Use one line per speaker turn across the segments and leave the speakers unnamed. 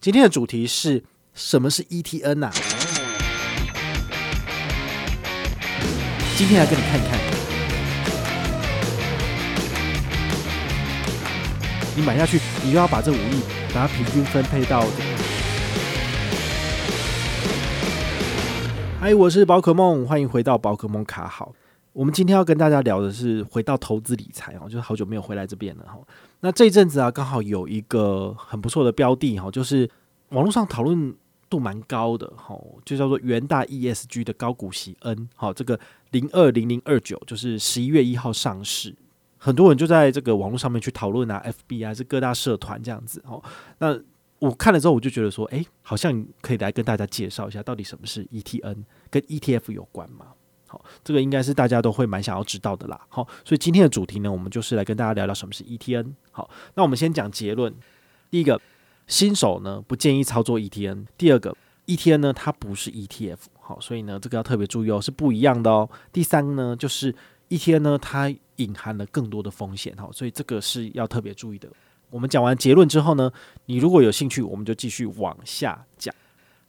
今天的主题是什么是 ETN 啊？今天来跟你看一看，你买下去，你就要把这五亿，把它平均分配到。嗨，我是宝可梦，欢迎回到宝可梦卡好。我们今天要跟大家聊的是回到投资理财哦，就是好久没有回来这边了哈。那这一阵子啊，刚好有一个很不错的标的哈，就是网络上讨论度蛮高的哈，就叫做元大 ESG 的高股息 N 好，这个零二零零二九就是十一月一号上市，很多人就在这个网络上面去讨论啊，FB 啊，是各大社团这样子哦。那我看了之后，我就觉得说，哎，好像可以来跟大家介绍一下，到底什么是 ETN，跟 ETF 有关吗？好，这个应该是大家都会蛮想要知道的啦。好，所以今天的主题呢，我们就是来跟大家聊聊什么是 ETN。好，那我们先讲结论。第一个，新手呢不建议操作 ETN。第二个，ETN 呢它不是 ETF。好，所以呢这个要特别注意哦，是不一样的哦。第三个呢，就是 ETN 呢它隐含了更多的风险。好，所以这个是要特别注意的。我们讲完结论之后呢，你如果有兴趣，我们就继续往下讲。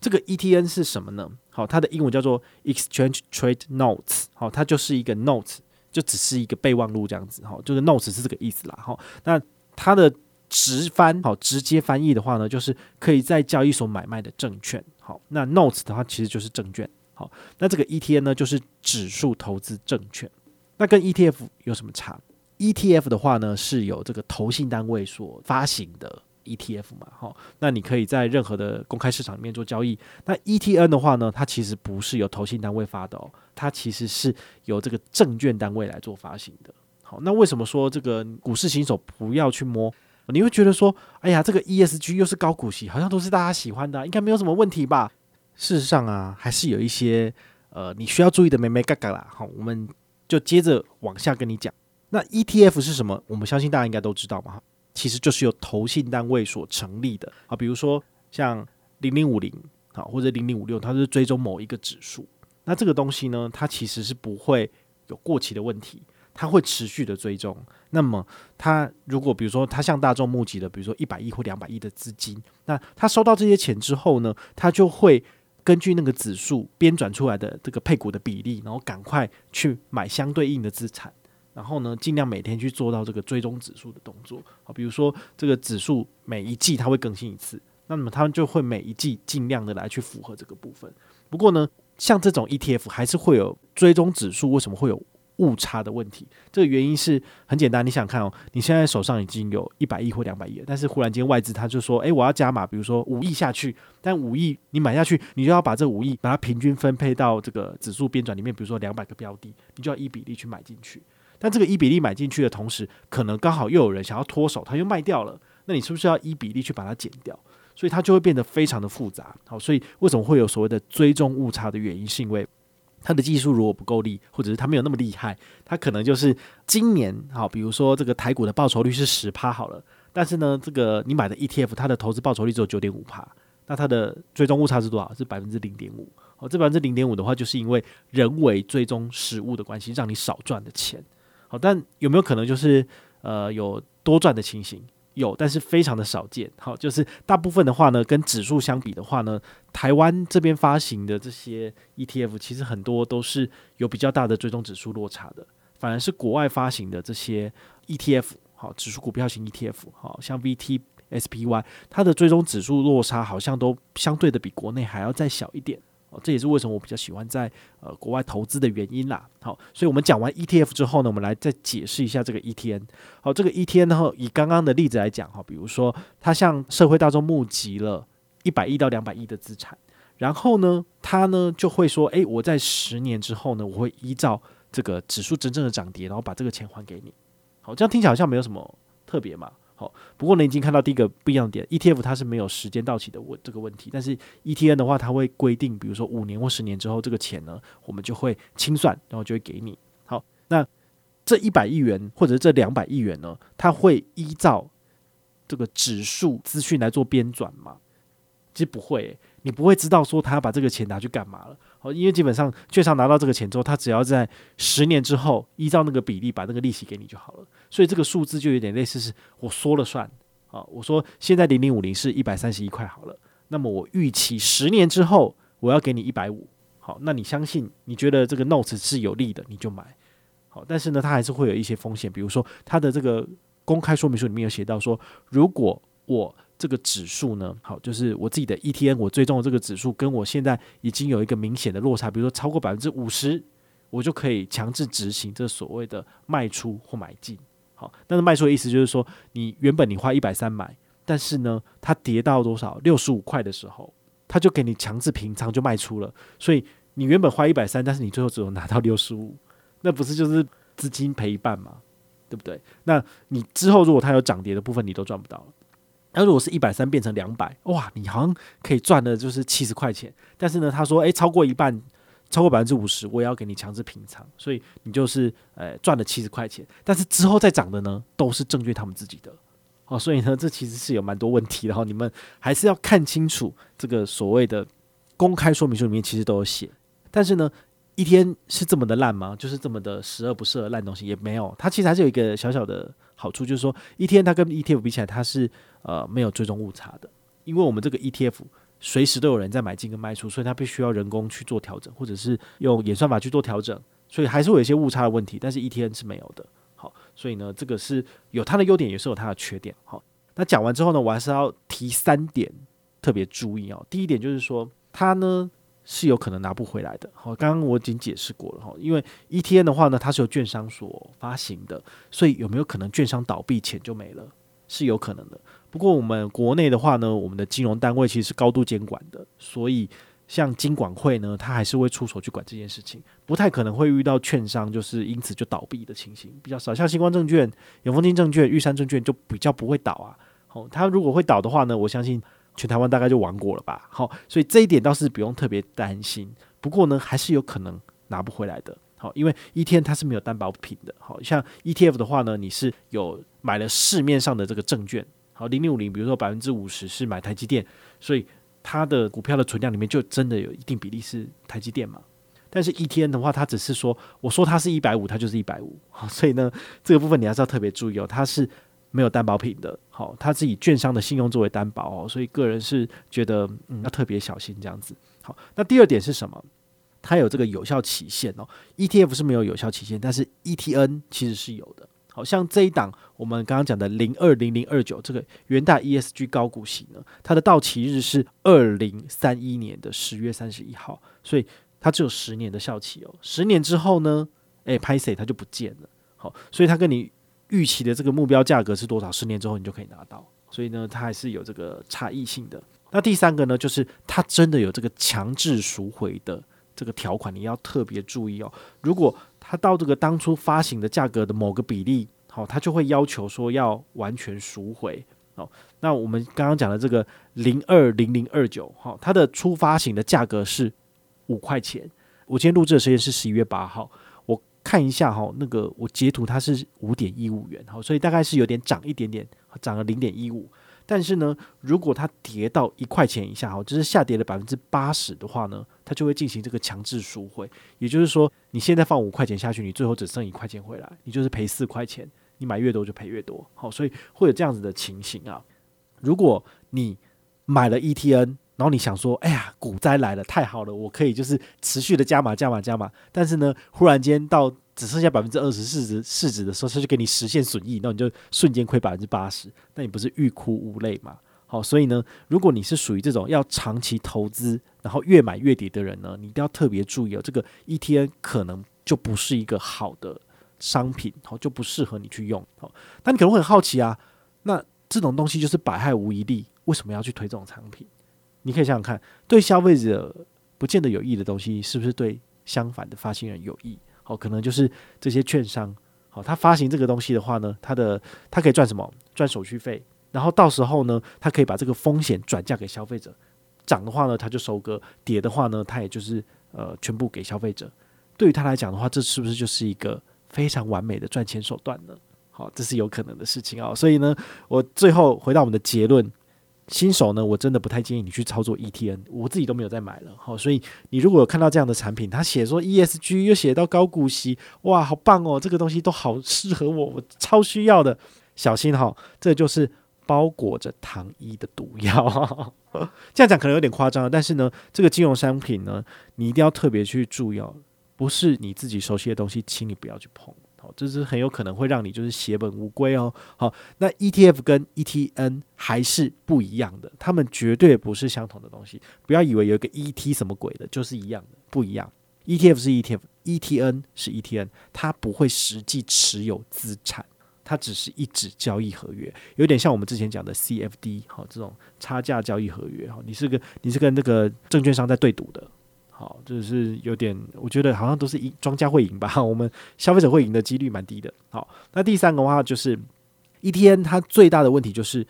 这个 ETN 是什么呢？好，它的英文叫做 Exchange Trade Notes。好，它就是一个 notes，就只是一个备忘录这样子。哈，就是 notes 是这个意思啦。哈，那它的直翻，好，直接翻译的话呢，就是可以在交易所买卖的证券。好，那 notes 的话其实就是证券。好，那这个 ETN 呢，就是指数投资证券。那跟 ETF 有什么差？ETF 的话呢，是由这个投信单位所发行的。ETF 嘛，好，那你可以在任何的公开市场里面做交易。那 ETN 的话呢，它其实不是由投信单位发的哦，它其实是由这个证券单位来做发行的。好，那为什么说这个股市新手不要去摸？你会觉得说，哎呀，这个 ESG 又是高股息，好像都是大家喜欢的，应该没有什么问题吧？事实上啊，还是有一些呃你需要注意的眉眉嘎嘎啦。好，我们就接着往下跟你讲。那 ETF 是什么？我们相信大家应该都知道嘛。其实就是由投信单位所成立的啊，比如说像零零五零啊，或者零零五六，它是追踪某一个指数。那这个东西呢，它其实是不会有过期的问题，它会持续的追踪。那么它如果比如说它向大众募集的，比如说一百亿或两百亿的资金，那它收到这些钱之后呢，它就会根据那个指数编转出来的这个配股的比例，然后赶快去买相对应的资产。然后呢，尽量每天去做到这个追踪指数的动作啊，比如说这个指数每一季它会更新一次，那么他们就会每一季尽量的来去符合这个部分。不过呢，像这种 ETF 还是会有追踪指数，为什么会有误差的问题？这个原因是很简单，你想看哦，你现在手上已经有一百亿或两百亿了，但是忽然间外资他就说，诶，我要加码，比如说五亿下去，但五亿你买下去，你就要把这五亿把它平均分配到这个指数编转里面，比如说两百个标的，你就要依比例去买进去。但这个一比例买进去的同时，可能刚好又有人想要脱手，他又卖掉了，那你是不是要一比例去把它减掉？所以它就会变得非常的复杂。好，所以为什么会有所谓的追踪误差的原因，是因为它的技术如果不够力，或者是它没有那么厉害，它可能就是今年好，比如说这个台股的报酬率是十趴好了，但是呢，这个你买的 ETF 它的投资报酬率只有九点五趴，那它的追踪误差是多少？是百分之零点五。好，这百分之零点五的话，就是因为人为追踪失误的关系，让你少赚的钱。好，但有没有可能就是呃有多赚的情形？有，但是非常的少见。好，就是大部分的话呢，跟指数相比的话呢，台湾这边发行的这些 ETF 其实很多都是有比较大的追踪指数落差的，反而是国外发行的这些 ETF，好，指数股票型 ETF，好像 VTSPY，它的追踪指数落差好像都相对的比国内还要再小一点。哦，这也是为什么我比较喜欢在呃国外投资的原因啦。好，所以我们讲完 ETF 之后呢，我们来再解释一下这个 ETN。好，这个 ETN 呢，以刚刚的例子来讲哈，比如说他向社会大众募集了一百亿到两百亿的资产，然后呢，他呢就会说，诶，我在十年之后呢，我会依照这个指数真正的涨跌，然后把这个钱还给你。好，这样听起来好像没有什么特别嘛。好，不过呢，已经看到第一个不一样点，ETF 它是没有时间到期的问这个问题，但是 ETN 的话，它会规定，比如说五年或十年之后，这个钱呢，我们就会清算，然后就会给你。好，那这一百亿元或者这两百亿元呢，它会依照这个指数资讯来做编转吗？其实不会、你不会知道说他把这个钱拿去干嘛了。好，因为基本上券商拿到这个钱之后，他只要在十年之后依照那个比例把那个利息给你就好了。所以这个数字就有点类似是我说了算，啊，我说现在零零五零是一百三十一块好了，那么我预期十年之后我要给你一百五，好，那你相信你觉得这个 notes 是有利的，你就买，好，但是呢，它还是会有一些风险，比如说它的这个公开说明书里面有写到说，如果我这个指数呢，好，就是我自己的 ETN 我追踪的这个指数跟我现在已经有一个明显的落差，比如说超过百分之五十，我就可以强制执行这所谓的卖出或买进。好，但是卖出的意思就是说，你原本你花一百三买，但是呢，它跌到多少六十五块的时候，它就给你强制平仓就卖出了。所以你原本花一百三，但是你最后只有拿到六十五，那不是就是资金赔一半吗？对不对？那你之后如果它有涨跌的部分，你都赚不到了。那如果是一百三变成两百，哇，你好像可以赚的就是七十块钱。但是呢，他说，诶，超过一半。超过百分之五十，我也要给你强制平仓，所以你就是呃赚了七十块钱。但是之后再涨的呢，都是证券他们自己的哦，所以呢，这其实是有蛮多问题的哈。你们还是要看清楚这个所谓的公开说明书里面其实都有写。但是呢，一天是这么的烂吗？就是这么的十恶不赦烂东西也没有。它其实还是有一个小小的好处，就是说一天它跟 ETF 比起来，它是呃没有追踪误差的，因为我们这个 ETF。随时都有人在买进跟卖出，所以它必须要人工去做调整，或者是用演算法去做调整，所以还是会有一些误差的问题。但是 ETN 是没有的。好，所以呢，这个是有它的优点，也是有它的缺点。好，那讲完之后呢，我还是要提三点特别注意哦。第一点就是说，它呢是有可能拿不回来的。好，刚刚我已经解释过了哈，因为 ETN 的话呢，它是由券商所发行的，所以有没有可能券商倒闭，钱就没了？是有可能的。不过我们国内的话呢，我们的金融单位其实是高度监管的，所以像金管会呢，它还是会出手去管这件事情，不太可能会遇到券商就是因此就倒闭的情形，比较少。像新光证券、永丰金证券、玉山证券就比较不会倒啊。好，它如果会倒的话呢，我相信全台湾大概就亡国了吧。好，所以这一点倒是不用特别担心。不过呢，还是有可能拿不回来的。好，因为 ETN 它是没有担保品的。好像 ETF 的话呢，你是有买了市面上的这个证券。好，零零五零，比如说百分之五十是买台积电，所以它的股票的存量里面就真的有一定比例是台积电嘛。但是 ETN 的话，它只是说，我说它是一百五，它就是一百五。好，所以呢，这个部分你还是要特别注意哦，它是没有担保品的。好，它是以券商的信用作为担保哦，所以个人是觉得嗯要特别小心这样子。好，那第二点是什么？它有这个有效期限哦，ETF 是没有有效期限，但是 ETN 其实是有的。好像这一档我们刚刚讲的零二零零二九这个元大 ESG 高股息呢，它的到期日是二零三一年的十月三十一号，所以它只有十年的效期哦。十年之后呢，诶，拍谢它就不见了。好，所以它跟你预期的这个目标价格是多少？十年之后你就可以拿到。所以呢，它还是有这个差异性的。那第三个呢，就是它真的有这个强制赎回的这个条款，你要特别注意哦。如果它到这个当初发行的价格的某个比例，好，它就会要求说要完全赎回。好，那我们刚刚讲的这个零二零零二九，好，它的初发行的价格是五块钱。我今天录制的时间是十一月八号，看一下哈，那个我截图它是五点一五元，好，所以大概是有点涨一点点，涨了零点一五。但是呢，如果它跌到一块钱以下，哈，就是下跌了百分之八十的话呢，它就会进行这个强制赎回。也就是说，你现在放五块钱下去，你最后只剩一块钱回来，你就是赔四块钱。你买越多就赔越多，好，所以会有这样子的情形啊。如果你买了 ETN，然后你想说，哎呀，股灾来了，太好了，我可以就是持续的加码、加码、加码。但是呢，忽然间到只剩下百分之二十市值市值的时候，他就给你实现损益，那你就瞬间亏百分之八十，那你不是欲哭无泪吗？好，所以呢，如果你是属于这种要长期投资，然后越买越跌的人呢，你一定要特别注意哦，这个 ETN 可能就不是一个好的商品，好，就不适合你去用。好，那你可能会很好奇啊，那这种东西就是百害无一利，为什么要去推这种产品？你可以想想看，对消费者不见得有益的东西，是不是对相反的发行人有益？好，可能就是这些券商，好，他发行这个东西的话呢，他的他可以赚什么？赚手续费，然后到时候呢，他可以把这个风险转嫁给消费者。涨的话呢，他就收割；跌的话呢，他也就是呃全部给消费者。对于他来讲的话，这是不是就是一个非常完美的赚钱手段呢？好，这是有可能的事情啊。所以呢，我最后回到我们的结论。新手呢，我真的不太建议你去操作 ETN，我自己都没有再买了。好，所以你如果有看到这样的产品，他写说 ESG 又写到高股息，哇，好棒哦，这个东西都好适合我，我超需要的。小心哈，这就是包裹着糖衣的毒药。这样讲可能有点夸张，但是呢，这个金融商品呢，你一定要特别去注意哦，不是你自己熟悉的东西，请你不要去碰。好，这是很有可能会让你就是血本无归哦。好，那 ETF 跟 ETN 还是不一样的，他们绝对不是相同的东西。不要以为有一个 ET 什么鬼的，就是一样的，不一样。ETF 是 ETF，ETN 是 ETN，它不会实际持有资产，它只是一纸交易合约，有点像我们之前讲的 CFD 好，这种差价交易合约哈，你是个你是跟那个证券商在对赌的。好，就是有点，我觉得好像都是赢，庄家会赢吧。我们消费者会赢的几率蛮低的。好，那第三个话就是 ETN，它最大的问题就是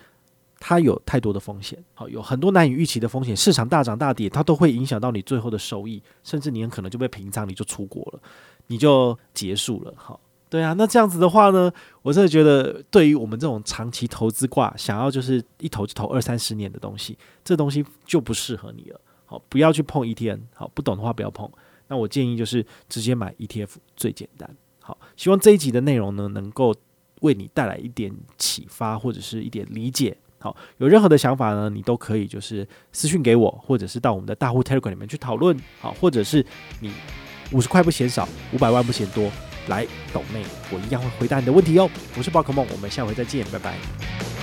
它有太多的风险。好，有很多难以预期的风险，市场大涨大跌，它都会影响到你最后的收益，甚至你很可能就被平仓，你就出国了，你就结束了。好，对啊，那这样子的话呢，我真的觉得对于我们这种长期投资挂，想要就是一投就投二三十年的东西，这东西就不适合你了。好，不要去碰 ETN。好，不懂的话不要碰。那我建议就是直接买 ETF 最简单。好，希望这一集的内容呢，能够为你带来一点启发或者是一点理解。好，有任何的想法呢，你都可以就是私讯给我，或者是到我们的大户 Telegram 里面去讨论。好，或者是你五十块不嫌少，五百万不嫌多，来抖妹，我一样会回答你的问题哦。我是宝可梦，我们下回再见，拜拜。